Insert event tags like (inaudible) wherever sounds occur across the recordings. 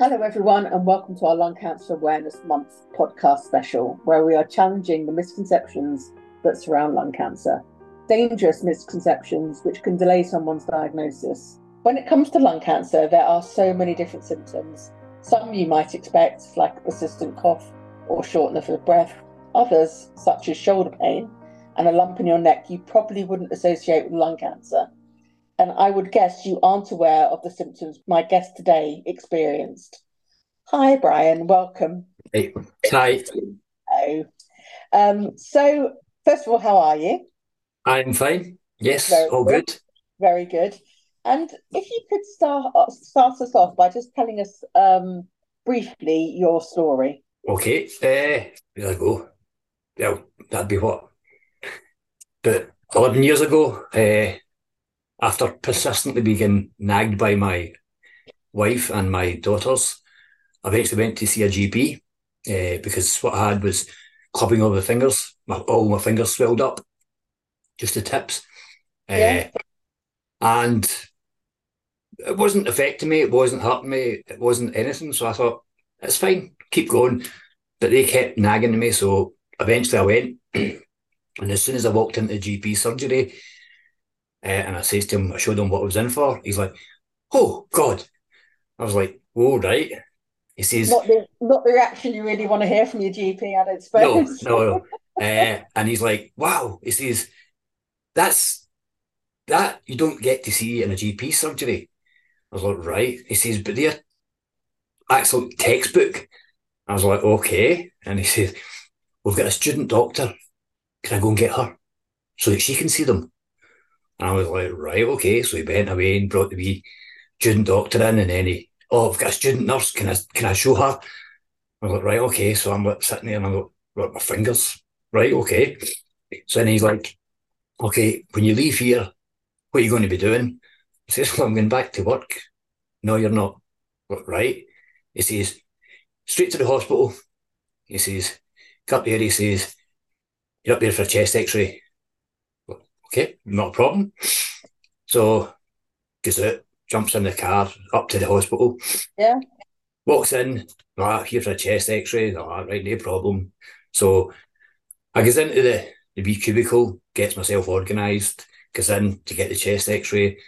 Hello, everyone, and welcome to our Lung Cancer Awareness Month podcast special, where we are challenging the misconceptions that surround lung cancer. Dangerous misconceptions which can delay someone's diagnosis. When it comes to lung cancer, there are so many different symptoms. Some you might expect, like a persistent cough or shortness of breath. Others, such as shoulder pain and a lump in your neck, you probably wouldn't associate with lung cancer and I would guess you aren't aware of the symptoms my guest today experienced. Hi, Brian. Welcome. Hey. Hi. Hello. Um, so, first of all, how are you? I'm fine. Yes, Very all good. good. Very good. And if you could start start us off by just telling us um, briefly your story. Okay. Uh, there I go. Well, that'd be what? But 11 years ago, uh, after persistently being nagged by my wife and my daughters, I eventually went to see a GP uh, because what I had was clubbing over the fingers. My, all my fingers swelled up, just the tips. Yeah. Uh, and it wasn't affecting me, it wasn't hurting me, it wasn't anything. So I thought, it's fine, keep going. But they kept nagging me. So eventually I went. (clears throat) and as soon as I walked into GP surgery, uh, and I says to him, I showed him what I was in for. He's like, "Oh God!" I was like, "Oh right." He says, "Not the not the reaction you really want to hear from your GP, I don't suppose." No, no. uh, and he's like, "Wow!" He says, "That's that you don't get to see in a GP surgery." I was like, "Right." He says, "But they're actual textbook." I was like, "Okay." And he says, "We've got a student doctor. Can I go and get her so that she can see them?" And I was like, right, okay. So he went away and brought the wee student doctor in, and then he, oh, I've got a student nurse. Can I can I show her? I was like, right, okay. So I'm like sitting there and I'm like, right, my fingers, right, okay. So then he's like, okay, when you leave here, what are you going to be doing? He says, well, I'm going back to work. No, you're not. Right. He says, straight to the hospital. He says, up there, he says, you're up there for a chest x-ray okay, not a problem. So goes out, jumps in the car, up to the hospital. Yeah. Walks in, ah, here's a chest x-ray, ah, right, no problem. So I goes into the, the wee cubicle, gets myself organised, goes in to get the chest x-ray,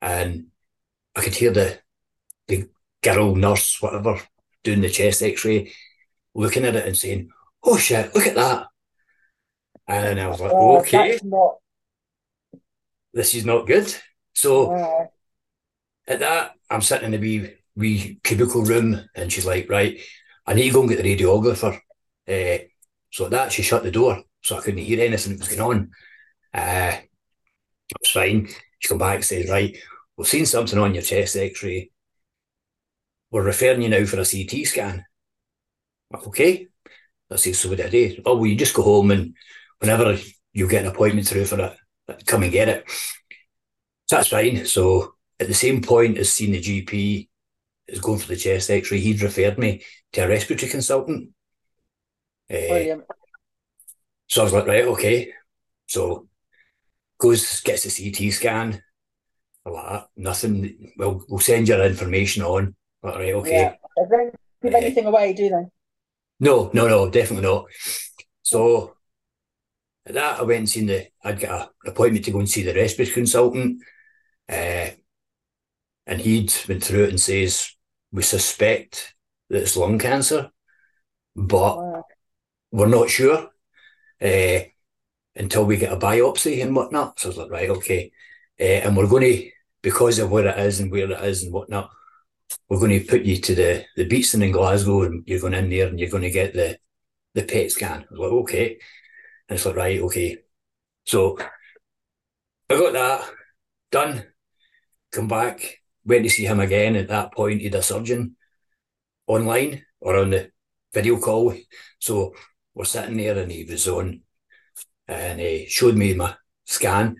and I could hear the the girl nurse, whatever, doing the chest x-ray, looking at it and saying, Oh shit, look at that. And I was like, oh, okay. That's not this is not good. So uh, at that, I'm sitting in the wee wee cubicle room, and she's like, right, I need to go and get the radiographer. Uh, so at that, she shut the door, so I couldn't hear anything that was going on. Uh, it was fine. She come back and says, right, we've seen something on your chest X-ray. We're referring you now for a CT scan. Like, okay. I say, so what do I do? Oh, well, you just go home and whenever you get an appointment through for it, come and get it. So that's fine. So at the same point as seeing the GP, is going for the chest X-ray, he'd referred me to a respiratory consultant. Uh, so I was like, right, okay. So goes gets the CT scan. Like nothing. Well, we'll send your information on. Like, right, okay. Yeah. Give uh, anything away, do they? No, no, no, definitely not. So at that, I went and seen the, I'd got an appointment to go and see the respiratory consultant. Uh, and he'd been through it and says, we suspect that it's lung cancer, but wow. we're not sure uh, until we get a biopsy and whatnot. So I was like, right, okay. Uh, and we're going to, because of where it is and where it is and whatnot, we're going to put you to the, the Beatson in Glasgow and you're going in there and you're going to get the, the PET scan. I was like, okay. And it's like, right, okay. So I got that done, come back, went to see him again. At that point, he had a surgeon online or on the video call. So we're sitting there and he was on and he showed me my scan.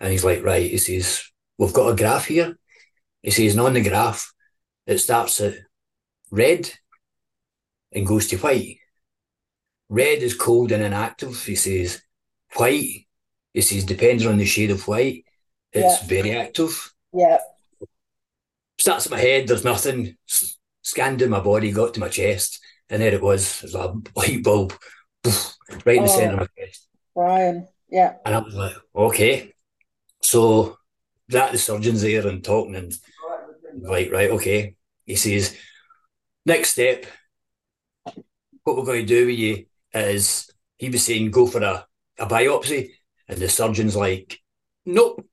And he's like, right, he says, we've got a graph here. He says, and on the graph, it starts at red and goes to white. Red is cold and inactive. He says white. He says depending on the shade of white, it's yeah. very active. Yeah. Starts at my head. There's nothing scanned in my body, got to my chest, and there it was. It was a light bulb right in the Oh. centre of my chest. Brian. Yeah. And I was like, okay. So that the surgeon's there and talking and like, right, okay. He says, next step, what we're going to do with you is he was saying go for a, a biopsy. And the surgeon's like, nope.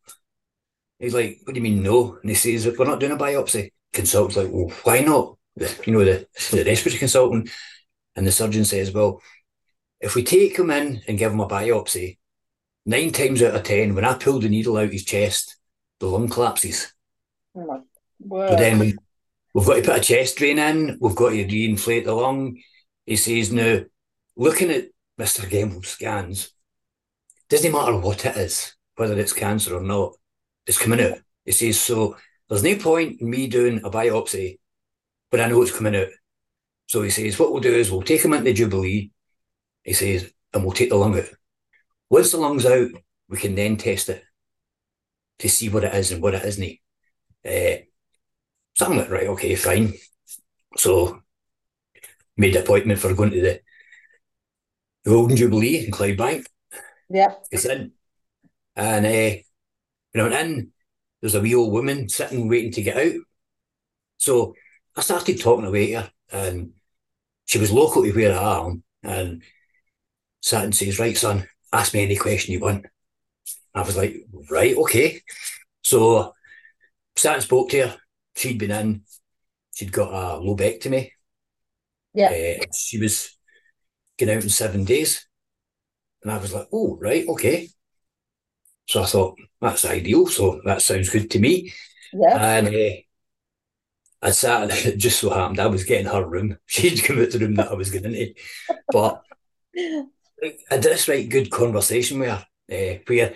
He's like, what do you mean no? And he says, we're not doing a biopsy. Consultant's like, well, why not? You know, the, the respiratory consultant. And the surgeon says, well, if we take him in and give him a biopsy, nine times out of ten, when I pull the needle out his chest, the lung collapses. Oh. But then we, we've got to put a chest drain in, we've got to reinflate the lung. He says, now, looking at Mr. Gemmell's scans, doesn't matter what it is, whether it's cancer or not, it's coming out. He says, so there's no point in me doing a biopsy, but I know it's coming out. So he says, what we'll do is we'll take him into the Jubilee, he says, and we'll take the lung out. Once the lung's out, we can then test it to see what it is and what it isn't. Uh, so I'm like, right, okay, fine. So made the appointment for going to the, the Golden Jubilee in Clydebank. yeah. It's in. And uh, when I went in, there's a wee old woman sitting waiting to get out. So I started talking away to her, and she was local to where I am, and sat and says, Right, son, ask me any question you want. I was like, Right, okay. So sat and spoke to her. She'd been in, she'd got a lobectomy. Yeah. Uh, she was getting out in seven days. And I was like, oh, right, okay. So I thought, that's ideal. So that sounds good to me. Yeah. And uh, I sat and (laughs) it just so happened I was getting her room. (laughs) She'd come out the room that I was getting into. But I had this right good conversation with her uh, where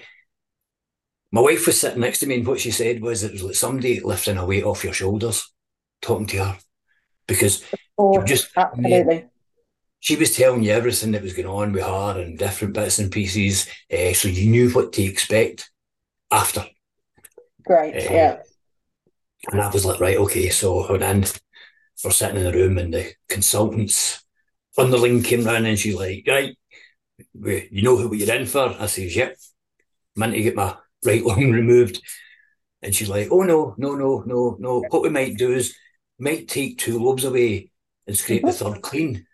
my wife was sitting next to me and what she said was it was like somebody lifting a weight off your shoulders, talking to her. Because Oh, you just absolutely. She was telling you everything that was going on with her and different bits and pieces, uh, so you knew what to expect after. Great. Uh, yeah. And I was like, right, okay. So I went in, we're sitting in the room, and the consultants underling came round, and she's like, right, you know who you're in for? I says, yep. I'm to get my right (laughs) lung removed. And she's like, oh, no, no, no, no, no. What we might do is, might take two lobes away and scrape the (laughs) third clean.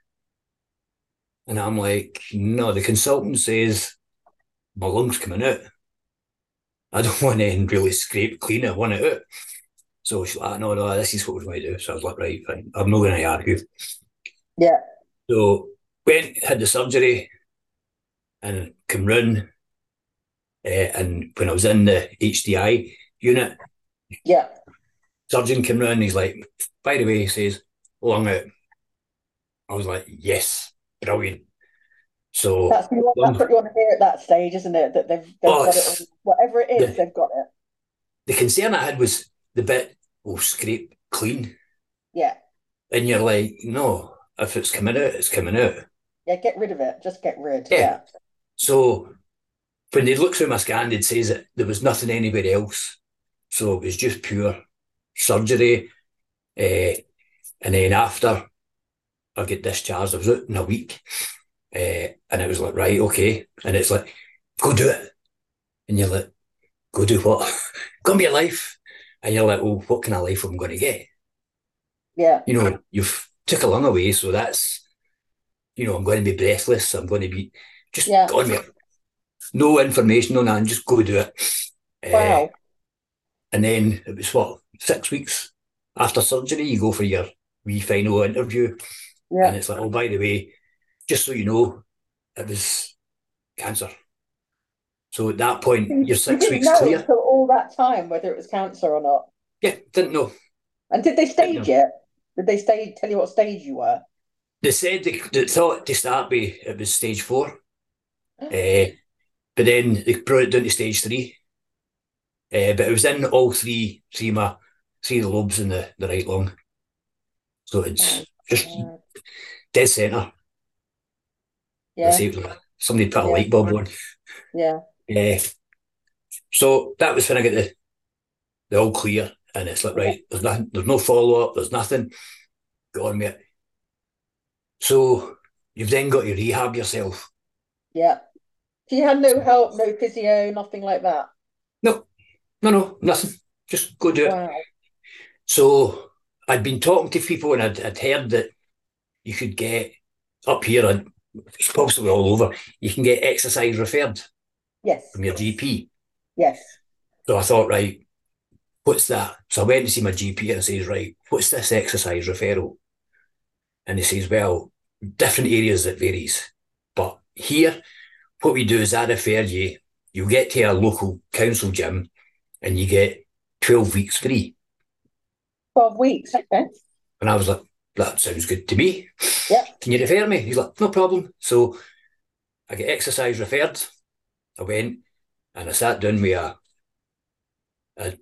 And I'm like, no, the consultant says my lung's coming out. I don't (laughs) want to end really scrape clean, I want it out. So she's like, no, no, this is what we're going to do. So I was like, right, fine. I'm not going to argue. Yeah. So went, had the surgery and come round. Uh, and when I was in the HDU unit, Yeah. surgeon came round he's like, by the way, he says, lung out. I was like, yes, brilliant. So That's, what- that's what you want to hear at that stage, isn't it? That they've, they've Oh, got it. Whatever it is, the- they've got it. the concern I had was the bit will scrape clean. Yeah. And you're like, no, if it's coming out, it's coming out. Yeah. Get rid of it. Just get rid. Yeah. Yeah. So when they look through my scan, it says that there was nothing anywhere else. So it was just pure surgery. Uh, and then after I get discharged, I was out in a week. Uh, and it was like, right, okay. And it's like, go do it. And you're like, go do what? (laughs) Gonna be a life. And you're like, well, what kind of life am I going to get? Yeah. You know, you've took a lung away, so that's, you know, I'm going to be breathless. I'm going to be just Yeah. me. No information on that, just go do it. Uh, Wow. and then it was what, six weeks after surgery, you go for your wee final interview. Yeah. And it's like, oh, by the way, just so you know, it was cancer. So at that point, you're You six didn't weeks know clear. until all that time whether it was cancer or not. Yeah, didn't know. And did they stage it? Did they stage tell you what stage you were? They said they, they thought to start with it was stage four. Uh, (gasps) but then they brought it down to stage three. Uh, but it was in all three, three my, three lobes in the, the right lung. So it's just Uh, dead centre. yeah. Say it was like somebody put a Yeah. light bulb on. Yeah. Uh, so that was when I get the, the all clear. And it's like, right, there's nothing, there's no follow up, there's nothing. Go on, mate. So you've then got to rehab yourself. Yeah. So you had no help, no physio, nothing like that? No, no, no, nothing. Just go do Wow. it. So I'd been talking to people and I'd, I'd heard that you could get up here and it's possibly all over, you can get exercise referred Yes. from your GP. Yes. So I thought, right, what's that? So I went to see my GP and says, right, what's this exercise referral? And he says, well, different areas that varies. But here, what we do is I refer you, you get to a local council gym and you get 12 weeks free. 12 weeks. Okay. And I was like, that sounds good to me. Yeah. Can you refer me? He's like, no problem. So I get exercise referred. I went and I sat down with a, a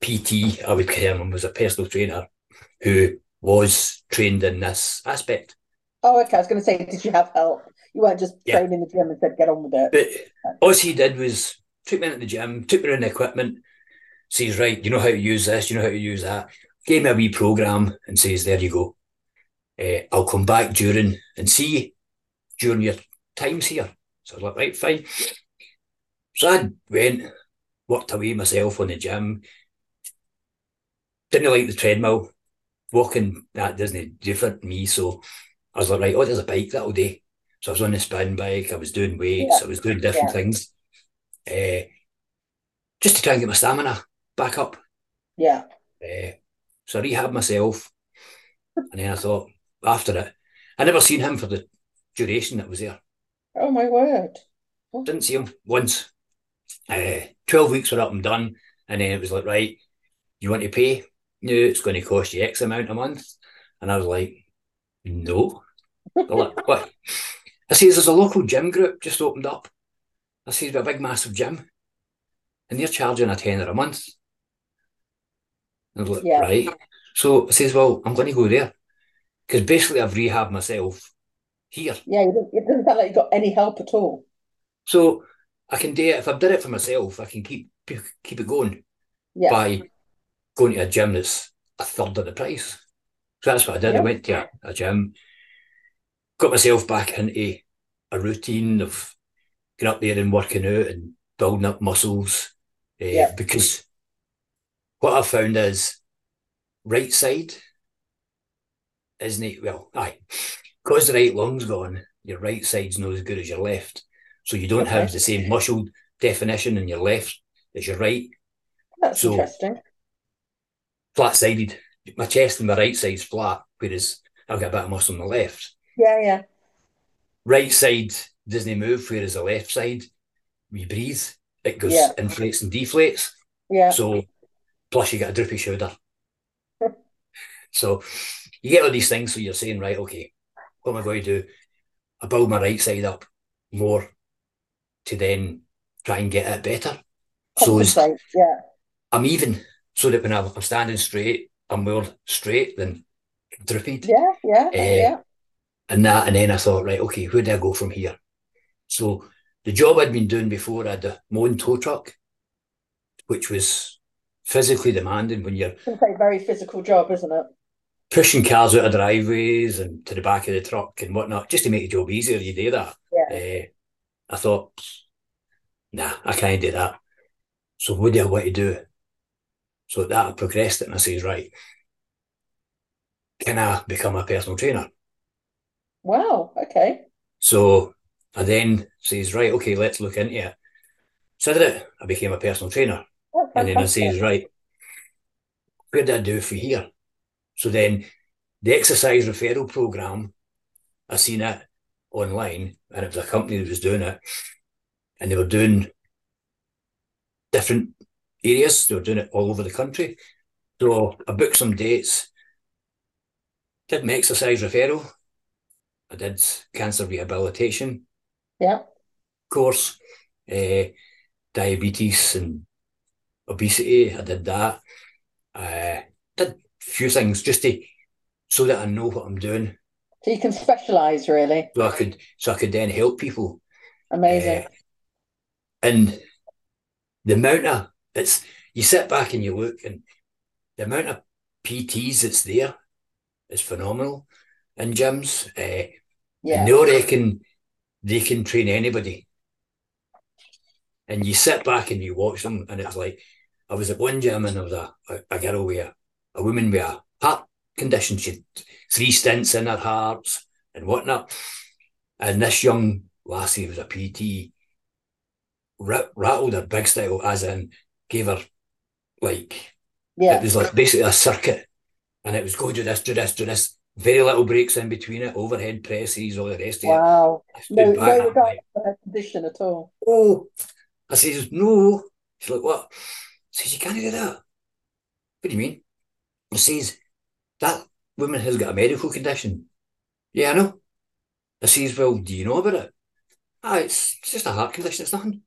PT, I would term him, was a personal trainer who was trained in this aspect. Oh, okay. I was going to say, did you have help? You weren't just Yeah. in the gym and said, get on with it. But all he did was took me into the gym, took me around the equipment, says, right, you know how to use this, you know how to use that. Gave me a wee program and says, there you go. Uh, I'll come back during and see you during your times here. So I was like, right, fine. So I went, worked away myself on the gym. Didn't like the treadmill. Walking that doesn't do for me. So I was like, right, oh, there's a bike that'll do. So I was on the spin bike, I was doing weights, I was doing different Yeah. things. Uh, just to try and get my stamina back up. Yeah. Uh, so I rehabbed myself. And then I thought, after it, I never seen him for the duration that was there. Oh, my word. Didn't see him once. Uh, 12 weeks were up and done. And then it was like, right, you want to pay? No, it's going to cost you X amount a month. And I was like, no. Like, what? I says, there's a local gym group just opened up. I says, "We've a big, massive gym. And they're charging a tenner a month. And I was like, Yeah. right. So I says, well, I'm going to go there. Because basically I've rehabbed myself here. Yeah, it doesn't sound like you got any help at all. So I can do it. If I've done it for myself, I can keep keep it going Yeah. by going to a gym that's a third of the price. So that's what I did. I went to a, a gym, got myself back into a routine of getting up there and working out and building up muscles. Uh, Yeah. Because what I've found is right side isn't it? Well, aye, because the right lung's gone, your right side's not as good as your left. So you don't Okay. have the same muscle definition in your left as your right. That's So- interesting. Flat sided. My chest and my right side's flat, whereas I've got a bit of muscle on the left. Yeah, yeah. Right side doesn't move, whereas the left side, we breathe, it goes Yeah. inflates and deflates. Yeah. So, plus you get a droopy shoulder. so, you get all these things. So you're saying, right, okay, what am I going to do? I build my right side up more to then try and get it better. So. Yeah. I'm even, so that when I'm, I'm standing straight, I'm more straight than drooped Yeah, yeah, Eh, yeah. and that. And then I thought, right, okay, where do I go from here? So the job I'd been doing before, I had a mowing tow truck, which was physically demanding when you're It's a very physical job, isn't it? pushing cars out of driveways and to the back of the truck and whatnot, just to make the job easier. You do that. Yeah. Eh, I thought, nah, I can't do that. So what do I want to do? So that I progressed it and I says, right, can I become a personal trainer? Wow. Okay. So I then says, right, okay, let's look into it. So I did it. I became a personal trainer. And then I (laughs) says, right, where do I do for here? So then the exercise referral program, I seen it online and it was a company that was doing it and they were doing different areas. They were doing it all over the country. So I booked some dates, did my exercise referral. I did cancer rehabilitation Yeah. course, uh, diabetes and obesity. I did that. I did a few things just to so that I know what I'm doing, So you can specialize really. so I could so I could then help people. Amazing. Uh, and the amount of it's you sit back and you look and the amount of PTs that's there is phenomenal in gyms. Uh, Yeah. And they reckon they can train anybody. And you sit back and you watch them, and it's like I was at one gym and there was a, a, a girl with a, a woman with a heart condition. She had three stents in her hearts and whatnot. And this young lassie was a PT, rat, rattled her big style, as in gave her like Yeah. it was like basically a circuit, and it was go do this, do this, do this. Very little breaks in between it, overhead presses, all the rest of it. Wow. No, no regard for her condition at all. oh, I says, no. She's like, what? Says, you can't do that. What do you mean? I says, that woman has got a medical condition. Yeah, I know. I says, well, do you know about it? Ah, it's, it's just a heart condition, it's nothing.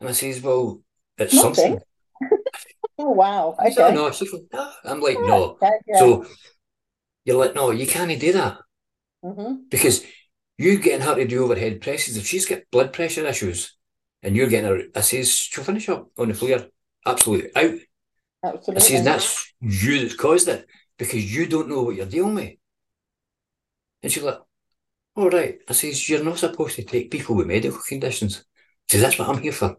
And I says, well, it's Nothing? something. (laughs) Oh wow. Okay. no, she's like, no. I'm like, no. Okay, yeah. So you're like, no, you can't do that. hmm because you getting her to do overhead presses, if she's got blood pressure issues and you're getting her, I says, she'll finish up on the floor absolutely out. I Absolutely. says, that's you that's caused it because you don't know what you're dealing with. And she's like, all right. I says, you're not supposed to take people with medical conditions. I says, that's what I'm here for.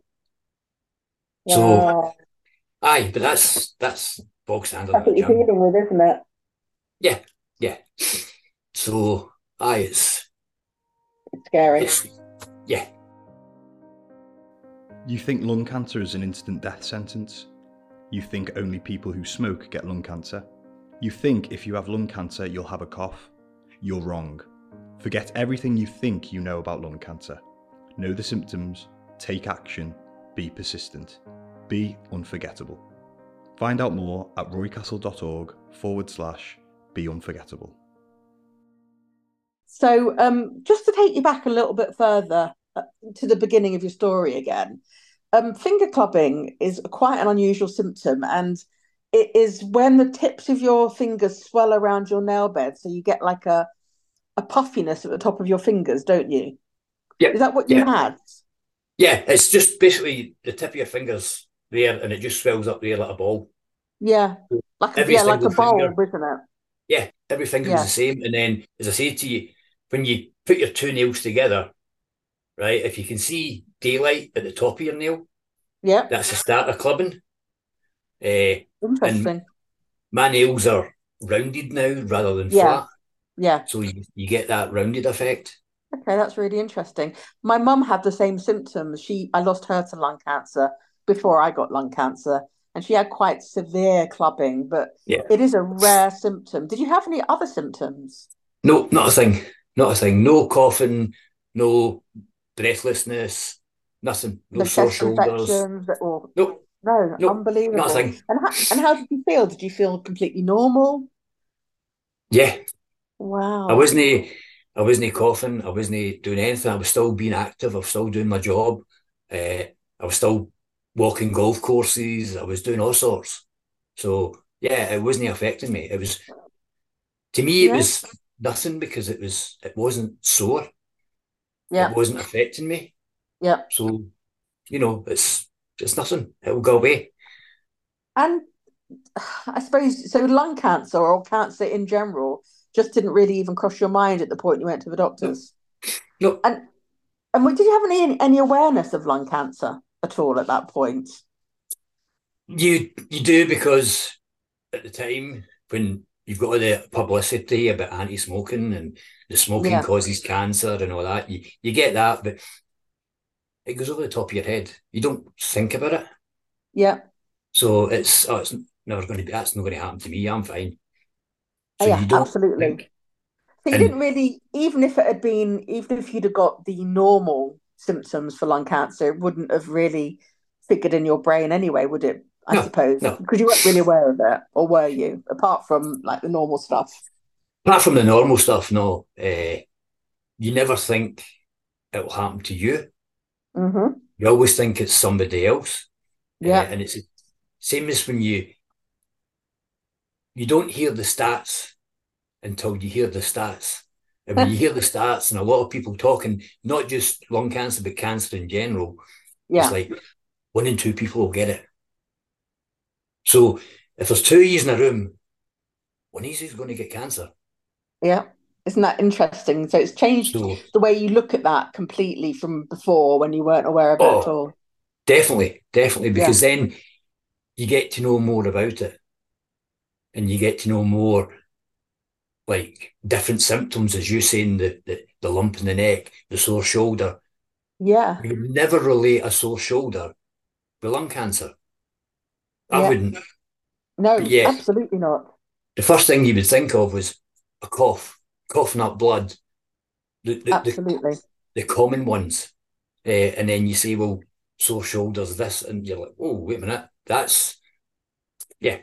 So, aye, but that's, that's bog standard. That's what you're dealing with, isn't it? Yeah, yeah. So, aye, it's, It's scary. it's, yeah, You think lung cancer is an instant death sentence? You think only people who smoke get lung cancer? You think if you have lung cancer, you'll have a cough? You're wrong. Forget everything you think you know about lung cancer. Know the symptoms, take action, be persistent, be unforgettable. Find out more at roycastle.org forward slash be unforgettable. So, um, just to take you back a little bit further to the beginning of your story again, um, finger clubbing is quite an unusual symptom, and it is when the tips of your fingers swell around your nail bed, so you get like a a puffiness at the top of your fingers, don't you? Yeah, Is that what you yeah. had? Yeah, it's just basically the tip of your fingers there, and it just swells up there like a ball. Yeah, like a, Every yeah, like a bulb, finger. isn't it? Yeah, every finger's Yeah. the same. And then, as I say to you, when you put your two nails together, right, if you can see daylight at the top of your nail, Yeah, that's the start of clubbing. Uh, interesting. my nails are rounded now rather than Yeah. flat, Yeah. so you, you get that rounded effect. Okay, that's really interesting. My mum had the same symptoms. She, I lost her to lung cancer before I got lung cancer, and she had quite severe clubbing, but Yeah. it is a rare symptom. Did you have any other symptoms? No, not a thing. Not a thing. No coughing, no breathlessness, nothing. No No sore shoulders. infections or No, no, No, unbelievable. not a thing. And how, and how did you feel? Did you feel completely normal? Yeah, Wow. I wasn't. I wasn't coughing. I wasn't doing anything. I was still being active. I was still doing my job. Uh, I was still walking golf courses. I was doing all sorts. So yeah, it wasn't affecting me. It was to me. It Yeah. was nothing because it was. It wasn't sore. Yeah, It wasn't affecting me. yeah. So you know, it's it's nothing. It will go away. And I suppose so lung cancer or cancer in general just didn't really even cross your mind at the point you went to the doctors. No, And and did you have any any awareness of lung cancer at all at that point? you you do because at the time when you've got all the publicity about anti-smoking and the smoking Yeah. causes cancer and all that, you, you get that, but it goes over the top of your head. You don't think about it. Yeah. So it's oh, it's never going to be that's not going to happen to me. I'm fine. Oh, So yeah, you don't absolutely. think. So you And- didn't really, even if it had been, even if you'd have got the normal symptoms for lung cancer, it wouldn't have really figured in your brain anyway, would it? I No, suppose no. because you weren't really aware of it, or were you? Apart from like the normal stuff. Apart from the normal stuff, no. Uh, you never think it will happen to you. Mm-hmm. You always think it's somebody else. Uh, Yeah. and it's same as when you you don't hear the stats until you hear the stats. And when you hear the (laughs) stats and a lot of people talking, not just lung cancer, but cancer in general, Yeah. it's like one in two people will get it. So if there's two of you in a room one when he's going to get cancer. Yeah. Isn't that interesting? So it's changed So the way you look at that completely from before when you weren't aware of it at Oh. all. definitely, definitely, because then you get to know more about it, and you get to know more, like different symptoms, as you saying the the, the lump in the neck, the sore shoulder. Yeah. You never relate a sore shoulder with lung cancer. I Yeah. wouldn't. No, Yeah. absolutely not. The first thing you would think of was a cough, coughing up blood, the the, the, Absolutely. the common ones, uh, and then you say, well, sore shoulders, this, and you're like, oh, wait a minute, that's Yeah,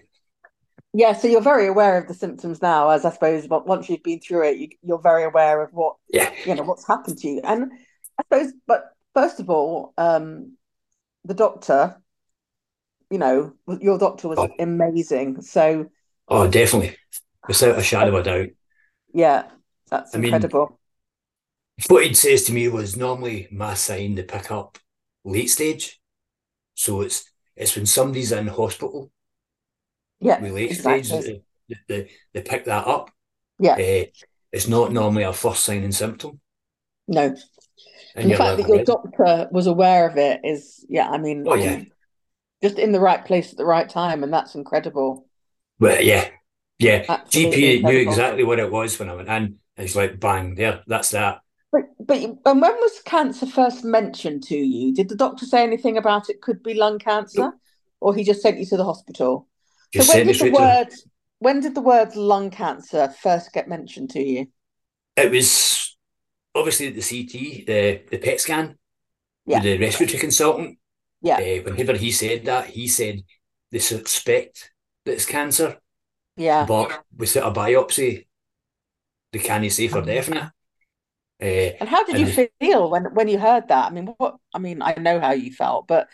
Yeah, so you're very aware of the symptoms now, as I suppose, but once you've been through it, you, you're very aware of what yeah, you know what's happened to you. And I suppose, but first of all, um, the doctor, you know, your doctor was Oh. amazing. So oh, definitely, without a shadow of a doubt. yeah, that's I mean- incredible. What he'd says to me was normally my sign to pick up late stage. So it's it's when somebody's in hospital Yeah, with late exactly. stage, they, they, they pick that up. Yeah. Uh, it's not normally a first sign and symptom. No, And, the fact that your doctor was aware of it is, yeah, I mean, Oh, yeah. Just in the right place at the right time, and that's incredible. Well, yeah, yeah. Absolutely GP knew exactly what it was when I went in. And it's like, bang, there, that's that. But but and when was cancer first mentioned to you? Did the doctor say anything about it could be lung cancer, or he just sent you to the hospital? Just so when did the straight to when did the word lung cancer first get mentioned to you? It was obviously the CT, the, the PET scan, Yeah. the respiratory consultant. Yeah. Uh, whenever he said that, he said they suspect that it's cancer, Yeah, but without a biopsy, they can't say for Mhm. definite. Uh, and how did and you feel when when you heard that? I mean, what I mean, I know how you felt, but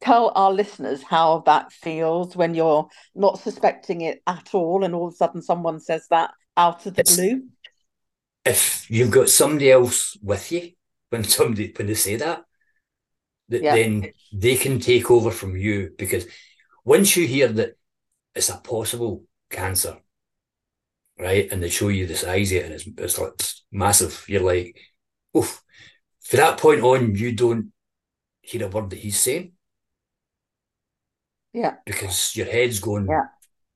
tell our listeners how that feels when you're not suspecting it at all, and all of a sudden someone says that out of the It's- blue. if you've got somebody else with you when somebody when they say that, that Yeah. then they can take over from you because once you hear that it's a possible cancer, right, and they show you the size of it and it's, it's like it's massive, you're like, oof. For that point on, you don't hear a word that he's saying Yeah, because your head's going Yeah.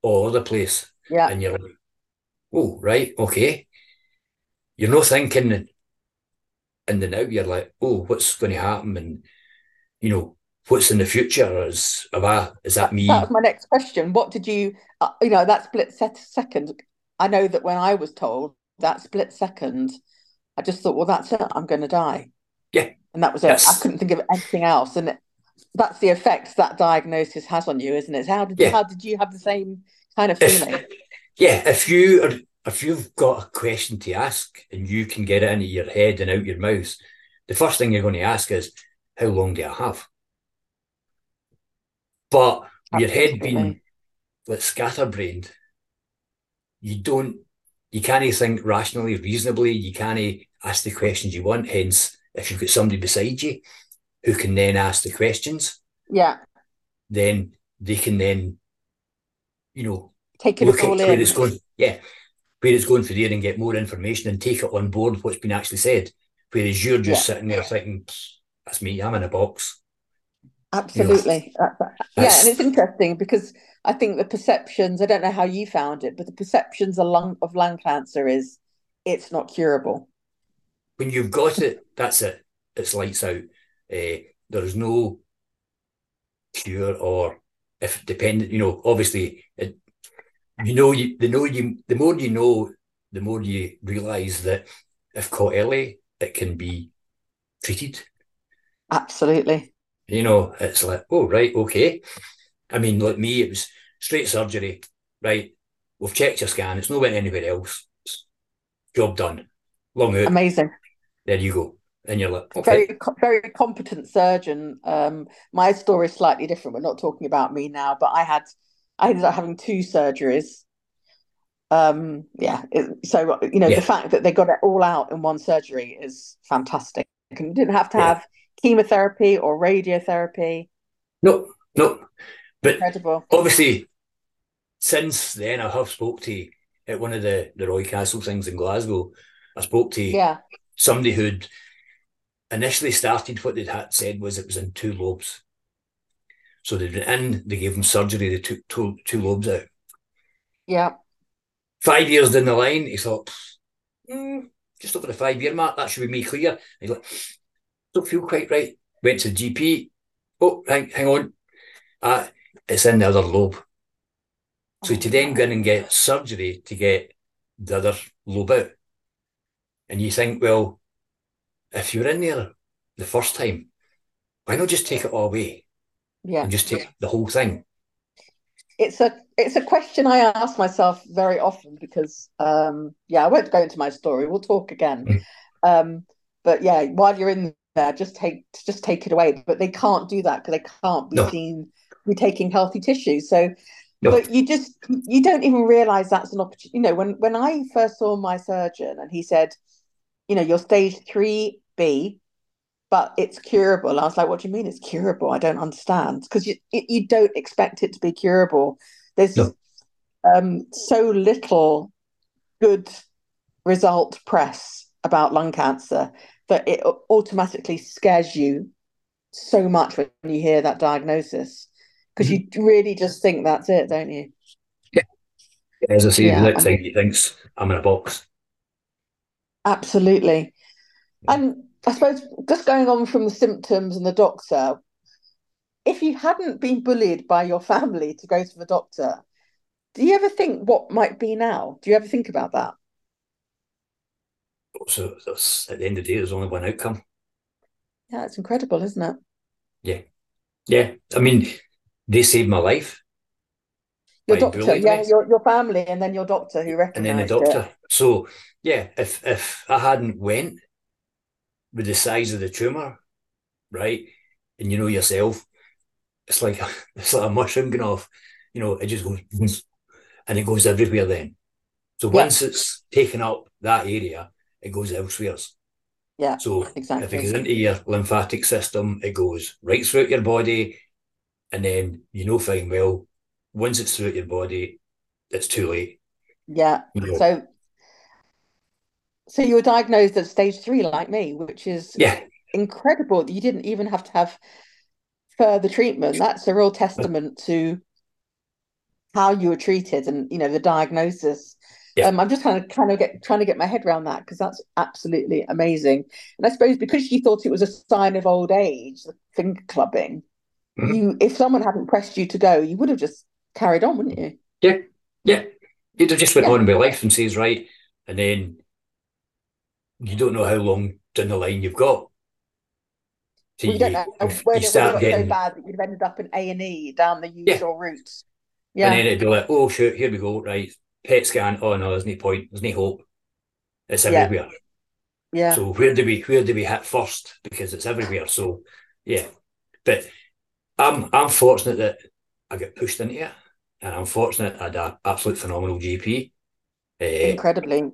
all over the place yeah, and you're like, oh, right, okay. You're not thinking in- in the now, you're like, oh, what's going to happen? And, you know, what's in the future? Is, have I, is that me? that was my next question. What did you, uh, you know, that split second? I know that when I was told that split second, I just thought, well, that's it. I'm going to die. Yeah. And that was it. I couldn't think of anything else. And it, that's the effect that diagnosis has on you, isn't it? How did Yeah. how did you have the same kind of If- feeling? (laughs) Yeah, if you are, if you've got a question to ask and you can get it into your head and out your mouth, the first thing you're going to ask is, how long do I have? But your head being like scatterbrained, you don't, you can't think rationally, reasonably. You can't ask the questions you want. Hence, if you've got somebody beside you who can then ask the questions, Yeah. then they can then, you know, Take it look at where in. it's going. Yeah, where it's going for there and get more information and take it on board what's been actually said. Whereas you're just sitting there thinking, "Psst, "That's me. I'm in a box." Absolutely. That- that- yeah, and it's interesting because I think the perceptions, I don't know how you found it, but the perceptions of lung of lung cancer is it's not curable. When you've got it, that's it. It's lights out. Uh, there's no cure or if dependent. You know, obviously, it, you know, you the know you the more you know, the more you realise that if caught early, it can be treated. Absolutely. You know, it's like, oh, right, okay. I mean, like me, it was straight surgery, right? We've checked your scan. It's not went anywhere else. Job done. Long out. Amazing. there you go. And you're like, okay. Very very competent surgeon. Um, my story is slightly different. We're not talking about me now, but I had I ended up having two surgeries. Um, yeah. it- so you know, Yeah. the fact that they got it all out in one surgery is fantastic. And you didn't have to Yeah. have chemotherapy or radiotherapy. No, no. But Incredible. obviously, since then, I have spoke to at one of the, the Roy Castle things in Glasgow, I spoke to Yeah. somebody who'd initially started what they'd had said was it was in two lobes. So they went in, they gave him surgery, they took two, two lobes out. Yeah. Five years down the line, he thought, "Hmm, just over the five year mark, that should be me clear. And he's like, don't feel quite right. Went to the GP. Oh, hang, hang on. Uh, it's in the other lobe. So to then go in and get surgery to get the other lobe out. And you think, well, if you're in there the first time, why not just take it all away Yeah. and just take the whole thing? it's a it's a question I ask myself very often because um yeah I won't go into my story we'll talk again Mm. um but yeah while you're in there just take just take it away but they can't do that because they can't be No. seen be taking healthy tissue so No. but you just you don't even realize that's an opportunity you know when when I first saw my surgeon and he said you know you're stage 3B but it's curable. I was like, what do you mean it's curable? I don't understand because you it, you don't expect it to be curable. There's No. um, so little good result press about lung cancer that it automatically scares you so much when you hear that diagnosis because you mm-hmm. really just think that's it, don't you? Yeah. As I say, Yeah, the next thing he thinks, I'm in a box. Absolutely. Yeah. And I suppose just going on from the symptoms and the doctor, if you hadn't been bullied by your family to go to the doctor, do you ever think what might be now? Do you ever think about that? So that's, at the end of the day, there's only one outcome. Yeah, it's incredible, isn't it? Yeah. Yeah. I mean, they saved my life. Your doctor, yeah, me. your your family, and then your doctor who recognized and then the recognised it. doctor. So yeah, if if I hadn't went with the size of the tumor, right, and you know yourself, it's like (laughs) it's like a mushroom going off. You know, it just goes (laughs) and it goes everywhere. Then, so Yeah. once it's taken up that area, it goes elsewhere. Yeah, So exactly. if it goes into your lymphatic system, it goes right throughout your body, and then you know fine well. Once it's throughout your body, it's too late. Yeah. You know. So, so you were diagnosed at stage three, like me, which is yeah, incredible that you didn't even have to have further treatment. That's a real testament to how you were treated and you know the diagnosis. Yeah. Um, I'm just kind of kind of get trying to get my head around that because that's absolutely amazing. And I suppose because you thought it was a sign of old age, the finger clubbing, Mhm. you if someone hadn't pressed you to go, you would have just carried on, wouldn't you? Yeah, yeah. You'd have just went Yeah. on with life and says right, and then you don't know how long down the line you've got. So Well, you don't know whether you start getting, so bad that you'd have ended up in A and E down the Yeah. usual routes. Yeah. And then it'd be like, oh shoot, here we go, right? PET scan. Oh no, there's no point. There's no hope. It's Yeah. everywhere. yeah, So where do we where do we hit first? Because it's everywhere. So yeah, but I'm I'm fortunate that I got pushed into it, and I'm fortunate I had an absolute phenomenal GP. Uh, incredibly.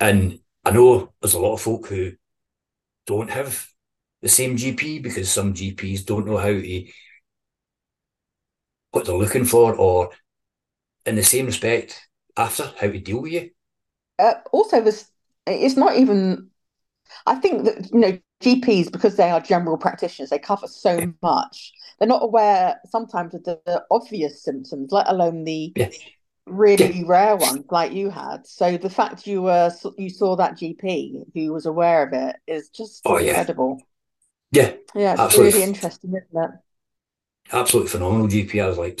And I know there's a lot of folk who don't have the same GP because some GPs don't know how to what they're looking for, or in the same respect, after how to deal with you. uh, also this it's not even i think that you know gps because they are general practitioners they cover so much they're not aware sometimes of the, the obvious symptoms let alone the Yeah. really rare ones like you had so the fact you were you saw that gp who was aware of it is just Oh, yeah. incredible Yeah, yeah it's Absolutely. really interesting isn't it absolutely phenomenal GP. I was like,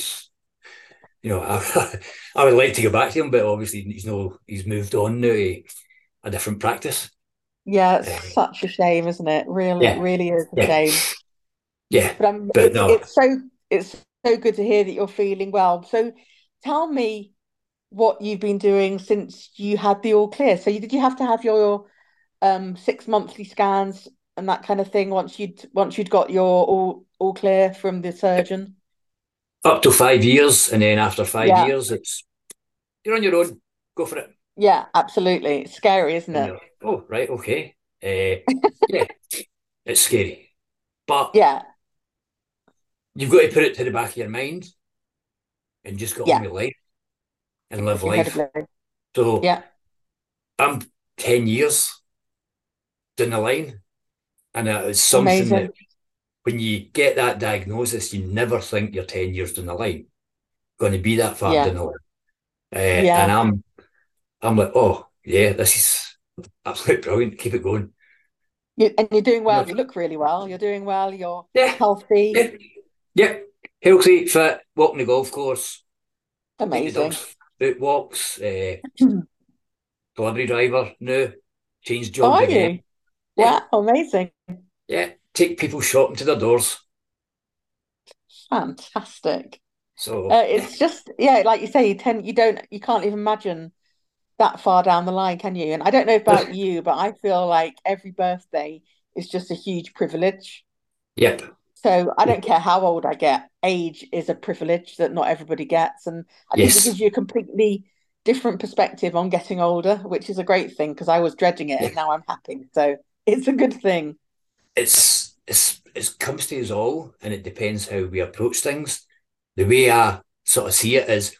you know, I, (laughs) I would like to go back to him, but obviously he's no, he's moved on now to a different practice. yeah it's Yeah. such a shame isn't it really Yeah. really is a Yeah. shame Yeah, But I'm, But it's, no. it's so it's so good to hear that you're feeling well. So tell me what you've been doing since you had the all clear. So you, did you have to have your um six monthly scans and that kind of thing once you'd once you'd got your all all clear from the surgeon? Up to five years, and then after five Yeah. years, it's you're on your own. Go for it. Yeah, absolutely. It's scary, isn't it? like, oh, right, okay. Uh, yeah, (laughs) it's scary, but Yeah, you've got to put it to the back of your mind and just go Yeah. on with life and live life. So Yeah. I'm 10 years down the line. And it's something Amazing. that when you get that diagnosis, you never think you're 10 years down the line, going to be that far Yeah. down the line. Uh, Yeah. And I'm, I'm like, oh, yeah, this is absolutely brilliant. Keep it going. You, and you're doing well. You look really well. You're doing well. You're Yeah. healthy. Yeah. Yeah. Healthy, fit, walking the golf course, Amazing. out walks, uh, (clears throat) delivery driver now, changed How jobs are again. you? Wow, amazing. Yeah, take people shopping to their doors. Fantastic. So Uh, it's just, yeah, like you say, you tend, you don't, you can't even imagine that far down the line, can you? And I don't know about (laughs) you, but I feel like every birthday is just a huge privilege. yep, So I don't care how old I get, age is a privilege that not everybody gets. And I think it Yes. gives you a completely different perspective on getting older, which is a great thing because I was dreading it and now I'm happy. So it's a good thing. it's it's it comes to us all, and it depends how we approach things. The way I sort of see it is,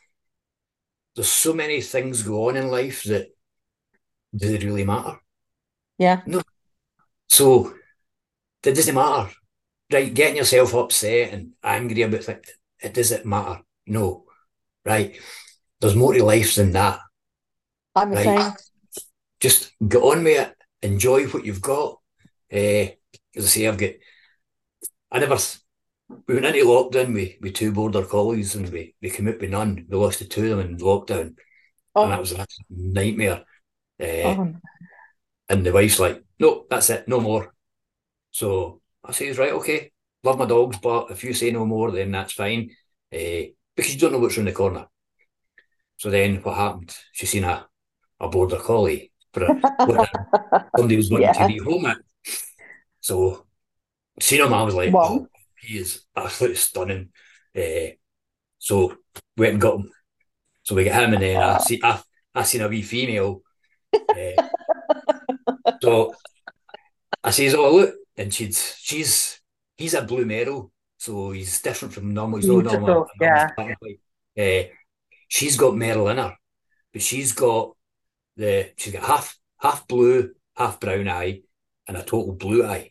there's so many things go on in life that do they really matter? Yeah. No. So it doesn't matter, right? Getting yourself upset and angry about things, it doesn't matter. No, right? There's more to life than that. I'm Right. same. Just get on with it. Enjoy what you've got. Uh, as I say, I've got. I never. We went into lockdown with, with two border collies, and we, we came out with none. We lost the two of them in lockdown, and that Oh, was a nightmare. Uh, oh, and the wife's like, "No, that's it, no more." So I says, "Right, okay, love my dogs, but if you say no more, then that's fine, uh, because you don't know what's around the corner." So then what happened? She seen a, a border collie for a, (laughs) somebody was wanting Yeah. to rehome it. So seen him, I was like, Wow. oh, he is absolutely stunning. Uh, so went and got him. So we get him, and then I see I, I seen a wee female. Uh, (laughs) so I says, "Oh look," and she's she's he's a blue merle, so he's different from normal. He's not normal. Beautiful, yeah. Uh, she's got merle in her, but she's got the she's got half half blue, half brown eye, and a total blue eye,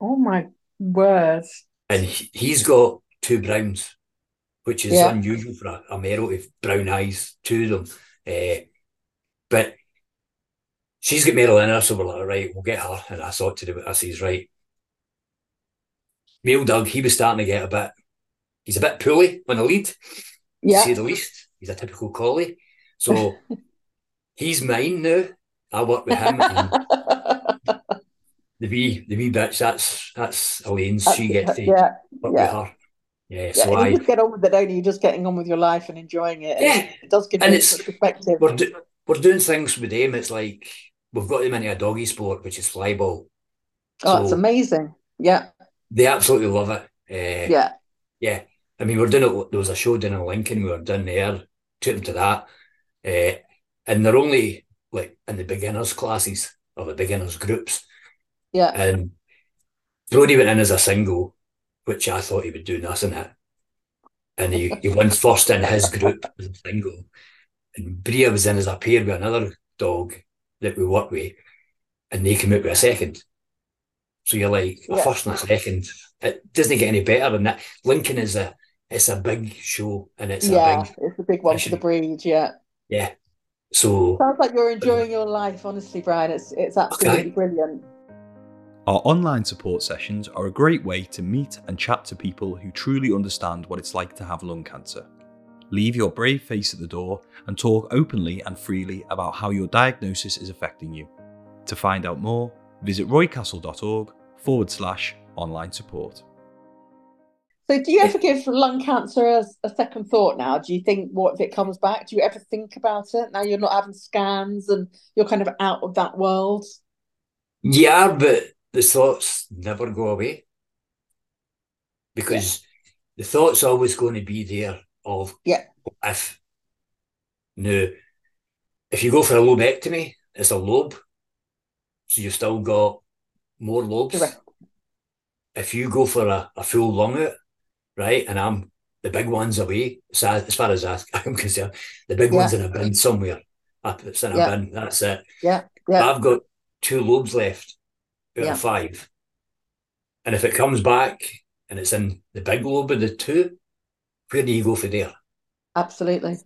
oh my word. and he, he's got two browns, which is Yeah. unusual for a, a to have brown eyes, two of them. Uh, but she's got merle in her, so we're like, right, we'll get her. And I thought to do it. I says, right, male Doug, he was starting to get a bit. He's a bit poorly on the lead. to Yeah. say the least. He's a typical collie. So (laughs) he's mine now. I work with him. And the wee the wee bitch, that's that's Elaine's. She gets to yeah. work yeah. with her. Yeah, Yeah, so and I you just get on with it, don't you? You're just getting on with your life and enjoying it. And Yeah. It does give And you it's- perspective. we're do, we're doing things with them. It's like we've got them into a doggy sport, which is flyball. Oh, it's amazing. Yeah. They absolutely love it. Uh, Yeah. Yeah, I mean, we're doing it. There was a show down in Lincoln. We were down there, took them to that, uh, and they're only like in the beginners classes or the beginners groups. Yeah. And Brody went in as a single, which I thought he would do nothing at, and he, he won first in his group as a single, and Bria was in as a pair with another dog that we work with, and they came out with a second. So you're like a Yeah. first and a second. It doesn't get any better than that. Lincoln is a it's a big show and it's yeah. a big It's a big one for the breed. Yeah. yeah. So Sounds like you're enjoying your life, honestly, Brian. It's it's absolutely Okay. brilliant. Our online support sessions are a great way to meet and chat to people who truly understand what it's like to have lung cancer. Leave your brave face at the door and talk openly and freely about how your diagnosis is affecting you. To find out more, visit roycastle.org forward slash online support. So, do you ever give lung cancer a, a second thought now? Do you think, what if it comes back? Do you ever think about it now you're not having scans and you're kind of out of that world? yeah, but the thoughts never go away. Because the thought's always going to be there of Yeah. if now if you go for a lobectomy, it's a lobe. So you've still got more lobes. Correct. if you go for a, a full lung out, right, and I'm the big one's away, so as far as (laughs) I'm concerned, the big Yeah. one's in a bin somewhere. Up, It's in a Yeah. bin. That's it. Yeah, yeah. I've got two lobes left out Yeah. of five. And if it comes back and it's in the big lobe of the two, where do you go for there? Absolutely. So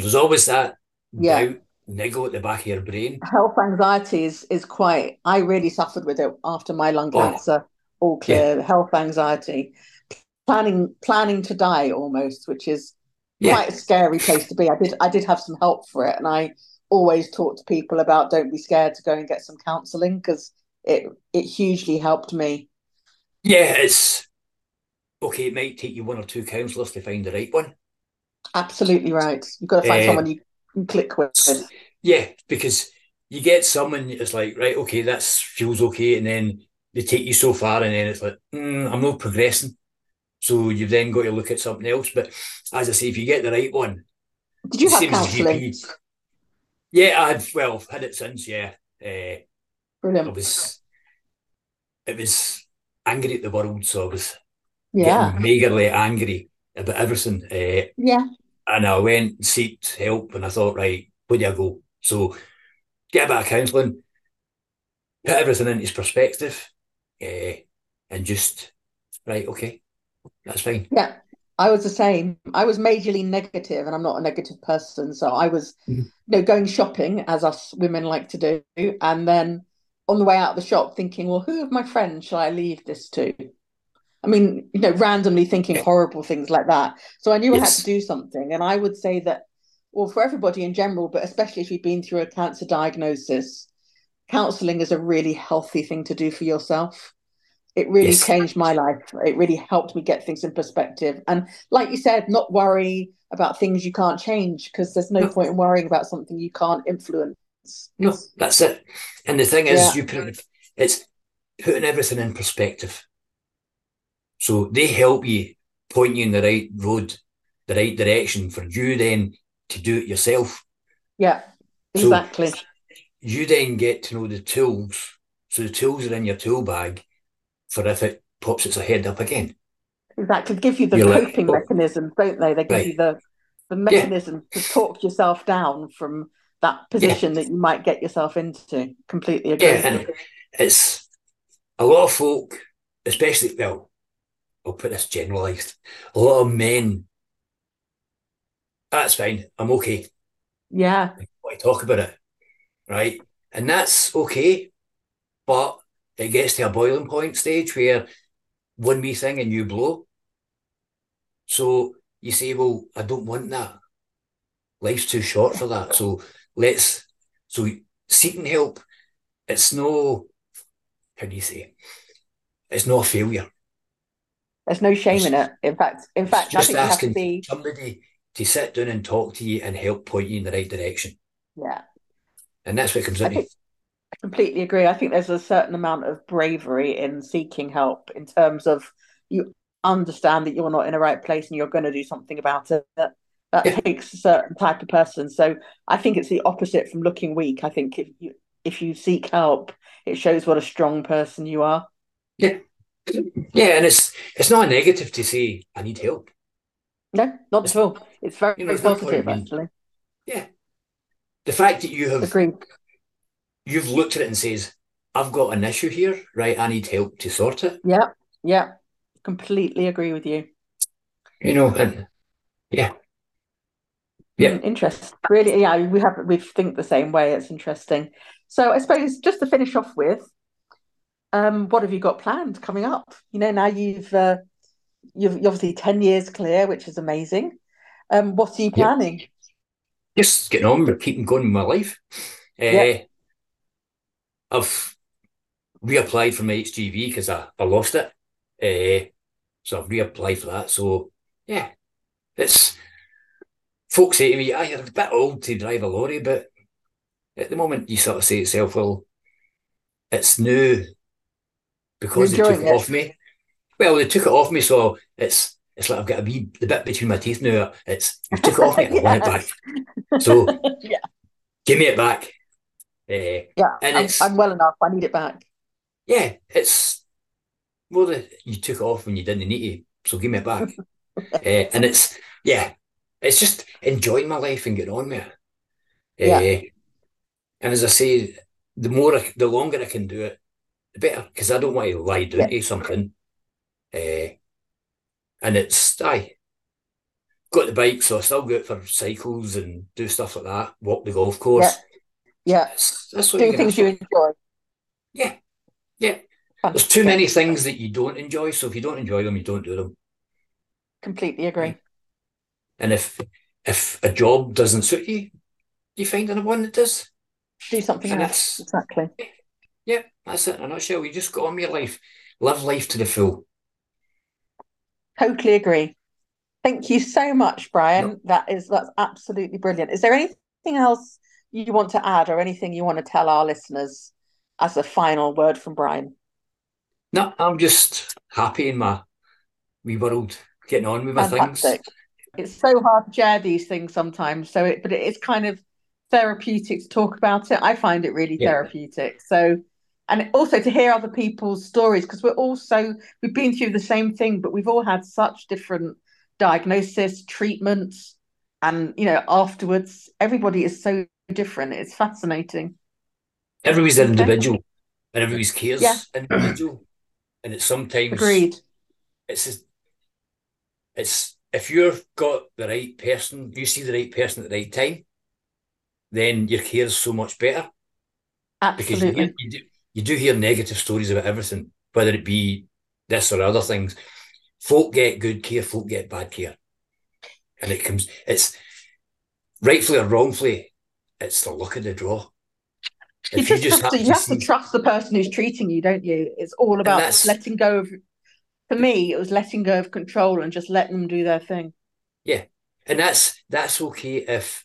there's always that Yeah. doubt, niggle at the back of your brain. Health anxiety is is quite. I really suffered with it after my lung Oh. cancer. All clear. Health anxiety, planning planning to die almost, which is Yeah. quite a scary place to be. I did I did have some help for it, and I always talk to people about don't be scared to go and get some counselling because it it hugely helped me. Yeah, it's okay. It might take you one or two counsellors to find the right one. Absolutely right. You've got to find Eh, someone you can click with. Yeah, because you get someone it's like, right, okay, that feels okay, and then they take you so far, and then it's like, mm, I'm not progressing. So you've then got to look at something else. But as I say, if you get the right one, Did you have counselling? Yeah, I've well I've had it since. Yeah, uh, I was, it was angry at the world, so I was Yeah. meagerly angry about everything. Uh, Yeah. and I went and sought help, and I thought, right, where do I go? So get a bit of counselling, put everything into perspective, uh, and just right, okay, that's fine. Yeah, I was the same. I was majorly negative, and I'm not a negative person. So I was, Mhm. you know, going shopping as us women like to do, and then on the way out of the shop, thinking, well, who of my friends shall I leave this to? I mean, you know, randomly thinking horrible things like that. So I knew I had to do something, and I would say that, well, for everybody in general, but especially if you've been through a cancer diagnosis, counselling is a really healthy thing to do for yourself it really Yes. changed my life. It really helped me get things in perspective. And like you said, not worry about things you can't change because there's No. point in worrying about something you can't influence. No, that's it. And the thing is, Yeah. you put it, it's putting everything in perspective. So they help you point you in the right road, the right direction for you then to do it yourself. Yeah, So- exactly. You then get to know the tools. So the tools are in your tool bag for if it pops its head up again. Exactly. Give you the You're like, coping oh. mechanisms, don't they? They give Right. you the the mechanism to talk yourself down from that position that you might get yourself into. Completely agree. Yeah, and it's a lot of folk, especially well, I'll put this generalised. A lot of men. That's fine. I'm okay. yeah. I talk about it, right? And that's okay, but it gets to a boiling point stage where one wee thing and you blow. So you say, well, I don't want that. Life's too short for that. So let's, so seeking help, it's no, how do you say, it? it's not a failure. There's no shame in it. In fact, in It's fact, I just think you have to asking be somebody to sit down and talk to you and help point you in the right direction. yeah. And that's what comes I think- I completely agree. I think there's a certain amount of bravery in seeking help in terms of you understand that you're not in the right place and you're going to do something about it. That, Yeah. takes a certain type of person. So I think it's the opposite from looking weak. I think if you if you seek help, it shows what a strong person you are. Yeah, Yeah, and it's it's not a negative to say I need help. No, not at all. It's very, You know, very it's positive, actually. The fact that you have Agreed. you've looked at it and says, I've got an issue here, right? I need help to sort it. Yeah, yeah. Completely agree with you. You know, and yeah. Yeah. Interesting. Really, yeah, we have we think the same way. It's interesting. So I suppose just to finish off with, um, what have you got planned coming up? You know, now you've uh, you've obviously 10 years clear, which is amazing. Um, what are you Yeah. planning? Just getting on with keeping going with my life. Uh, Yeah. I've reapplied for my HGV because I, I lost it. Uh, so I've reapplied for that. So yeah, it's folks say to me, "Ah, you're a bit old to drive a lorry," but at the moment you sort of say to yourself, "Well, it's new because they took it it. off me." Well, they took it off me, so it's it's like I've got a wee the bit between my teeth now. It's you took it off me, (laughs) I want it back. So (laughs) yeah, give me it back. Uh, yeah. and I'm, it's- I'm well enough. I need it back. yeah, it's more that you took it off when you didn't need it, so give me it back. uh, (laughs) and it's yeah, it's just enjoying my life and getting on with it. Yeah. Uh, and as I say, the more, I, the longer I can do it, the better, because I don't want to lie down Yeah. to something. Uh, and it's, I got the bike, so I still go out for cycles and do stuff like that, walk the golf course. Yeah. That's, that's what you things you enjoy. Yeah. Yeah. There's too many things that you don't enjoy, so if you don't enjoy them, you don't do them. Completely agree. And if if a job doesn't suit you, you find another one that does. Do something And else. that's Exactly. yeah, that's it in a nutshell. You just go on with your life, live life to the full. Totally agree. Thank you so much, Brian. That is that's absolutely brilliant. Is there anything else you want to add or anything you want to tell our listeners as a final word from Brian? No, I'm just happy in my wee world, getting on with my Fantastic. things. It's so hard to share these things sometimes. So it but it is kind of therapeutic to talk about it. I find it really Yeah. therapeutic. So and also to hear other people's stories because we're all so we've been through the same thing, but we've all had such different diagnosis, treatments, and you know, afterwards, everybody is so different. It's fascinating. Everybody's an individual, and everybody's cares Yeah. (clears throat) individual, and it's sometimes Agreed. it's just, it's if you've got the right person, you see the right person at the right time, then your care is so much better because you, Absolutely. hear, you do you do hear negative stories about everything, whether it be this or other things. Folk get good care, folk get bad care, and it comes. It's rightfully or wrongfully, it's the luck of the draw. You you just, have to you have to trust the person who's treating you, don't you? It's all about letting go of for me, it was letting go of control and just letting them do their thing. Yeah. And that's that's okay if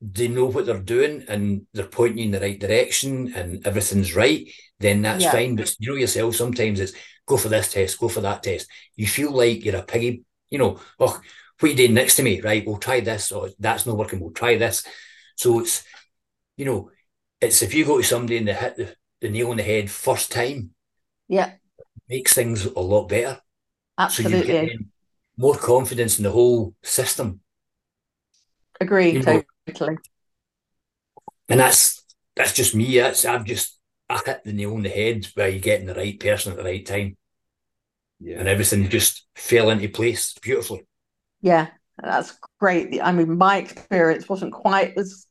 they know what they're doing and they're pointing you in the right direction and everything's right, then that's Yeah. fine. But you know yourself, sometimes it's go for this test, go for that test. You feel like you're a piggy, you know, oh, what you doing next to me? Right, we'll try this, or that's not working, we'll try this. So it's, you know, it's if you go to somebody and they hit the, the nail on the head first time, Yeah, makes things a lot better. So you absolutely. get more confidence in the whole system. Agree you know, totally. And that's that's just me. That's I've just I hit the nail on the head by getting the right person at the right time, Yeah. and everything just fell into place beautifully. Yeah, that's great. I mean, my experience wasn't quite as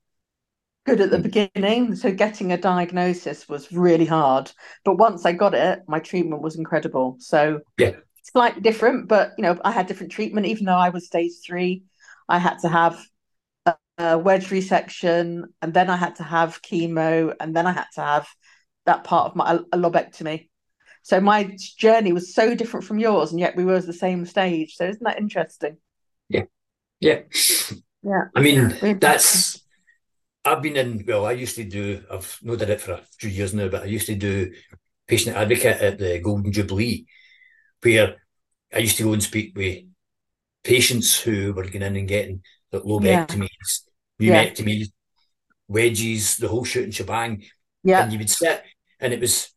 good at the Mm. beginning, so getting a diagnosis was really hard. But once I got it, my treatment was incredible. So Yeah. slightly different, but you know, I had different treatment. Even though I was stage three, I had to have a, a wedge resection, and then I had to have chemo, and then I had to have that part of my a lobectomy. So my journey was so different from yours, and yet we were at the same stage. So isn't that interesting? Yeah, Yeah. Yeah. I mean that's I've been in. Well, I used to do. I've not did it for a few years now, but I used to do patient advocate at the Golden Jubilee, where I used to go and speak with patients who were going in and getting like lobectomies, Yeah. pneumectomies, wedges, the whole shoot and shebang. Yeah. and you would sit, and it was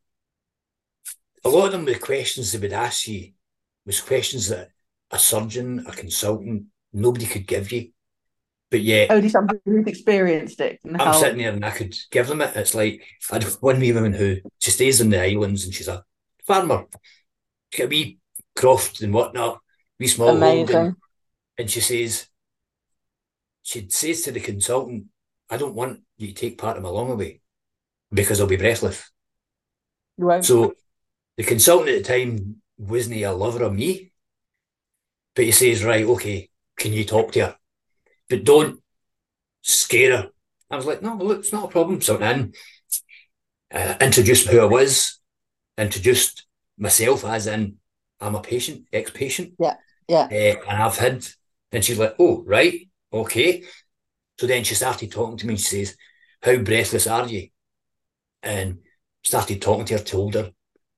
a lot of them. The questions they would ask you was questions that a surgeon, a consultant, nobody could give you, but yet only somebody who's experienced it I'm help. sitting there and I could give them it. It's like I had one wee woman who she stays in the islands and she's a farmer. She's got a wee croft and whatnot, wee small Amazing. holding, and she says, she says to the consultant, "I don't want you to take part of my long away because I'll be breathless." Won't. So the consultant at the time wasn't a lover of me, but he says, right, okay, can you talk to her? But don't scare her. I was like, no, look, it's not a problem. So then uh, introduced who I was, introduced myself as in I'm a patient, ex-patient. Yeah, yeah. Uh, and I've had, and she's like, oh, right, okay. So then she started talking to me she says, how breathless are you? And started talking to her, told her.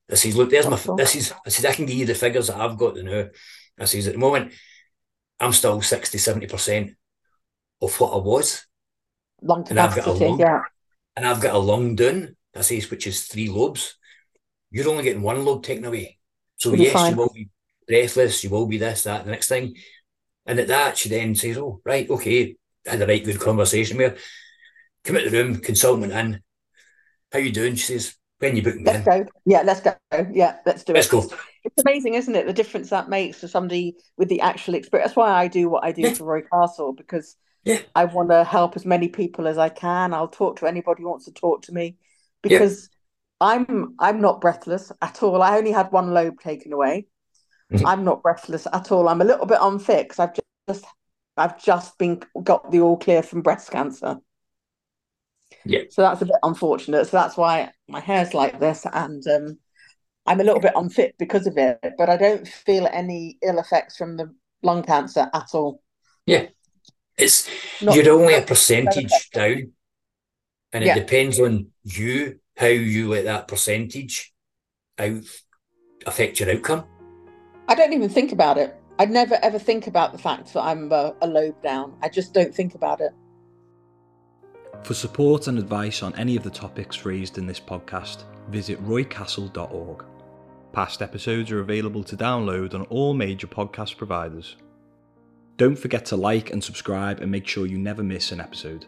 I says, look, there's my, this is, I says, I can give you the figures that I've got to know. I says, at the moment, I'm still 60, 70% of what I was. Lung And I've got a capacity. lung. Yeah. And I've got a lung down, I says, which is three lobes. You're only getting one lobe taken away. So yes, fine. you will be breathless, you will be this, that, the next thing. And at that, she then says, Oh, right, okay, had a right good conversation with her. Come out the room, consultant in. How you doing? She says, when you book me Let's in. go. Yeah, let's go. Yeah, let's do Let's it. go. It's amazing, isn't it? The difference that makes for somebody with the actual experience. That's why I do what I do Yeah. for Roy Castle because Yeah. I want to help as many people as I can. I'll talk to anybody who wants to talk to me because I'm I'm not breathless at all. I only had one lobe taken away. Mhm. I'm not breathless at all. I'm a little bit unfit 'cause I've just I've just been got the all clear from breast cancer. Yeah. So that's a bit unfortunate. So that's why my hair's like this and um I'm a little bit unfit because of it, but I don't feel any ill effects from the lung cancer at all. It's Not- you're only a percentage down, and it Yeah. depends on you how you let that percentage out affect your outcome. I don't even think about it. I never ever think about the fact that I'm a, a lobe down. I just don't think about it. For support and advice on any of the topics raised in this podcast, visit roycastle.org. Past episodes are available to download on all major podcast providers. Don't forget to like and subscribe and make sure you never miss an episode.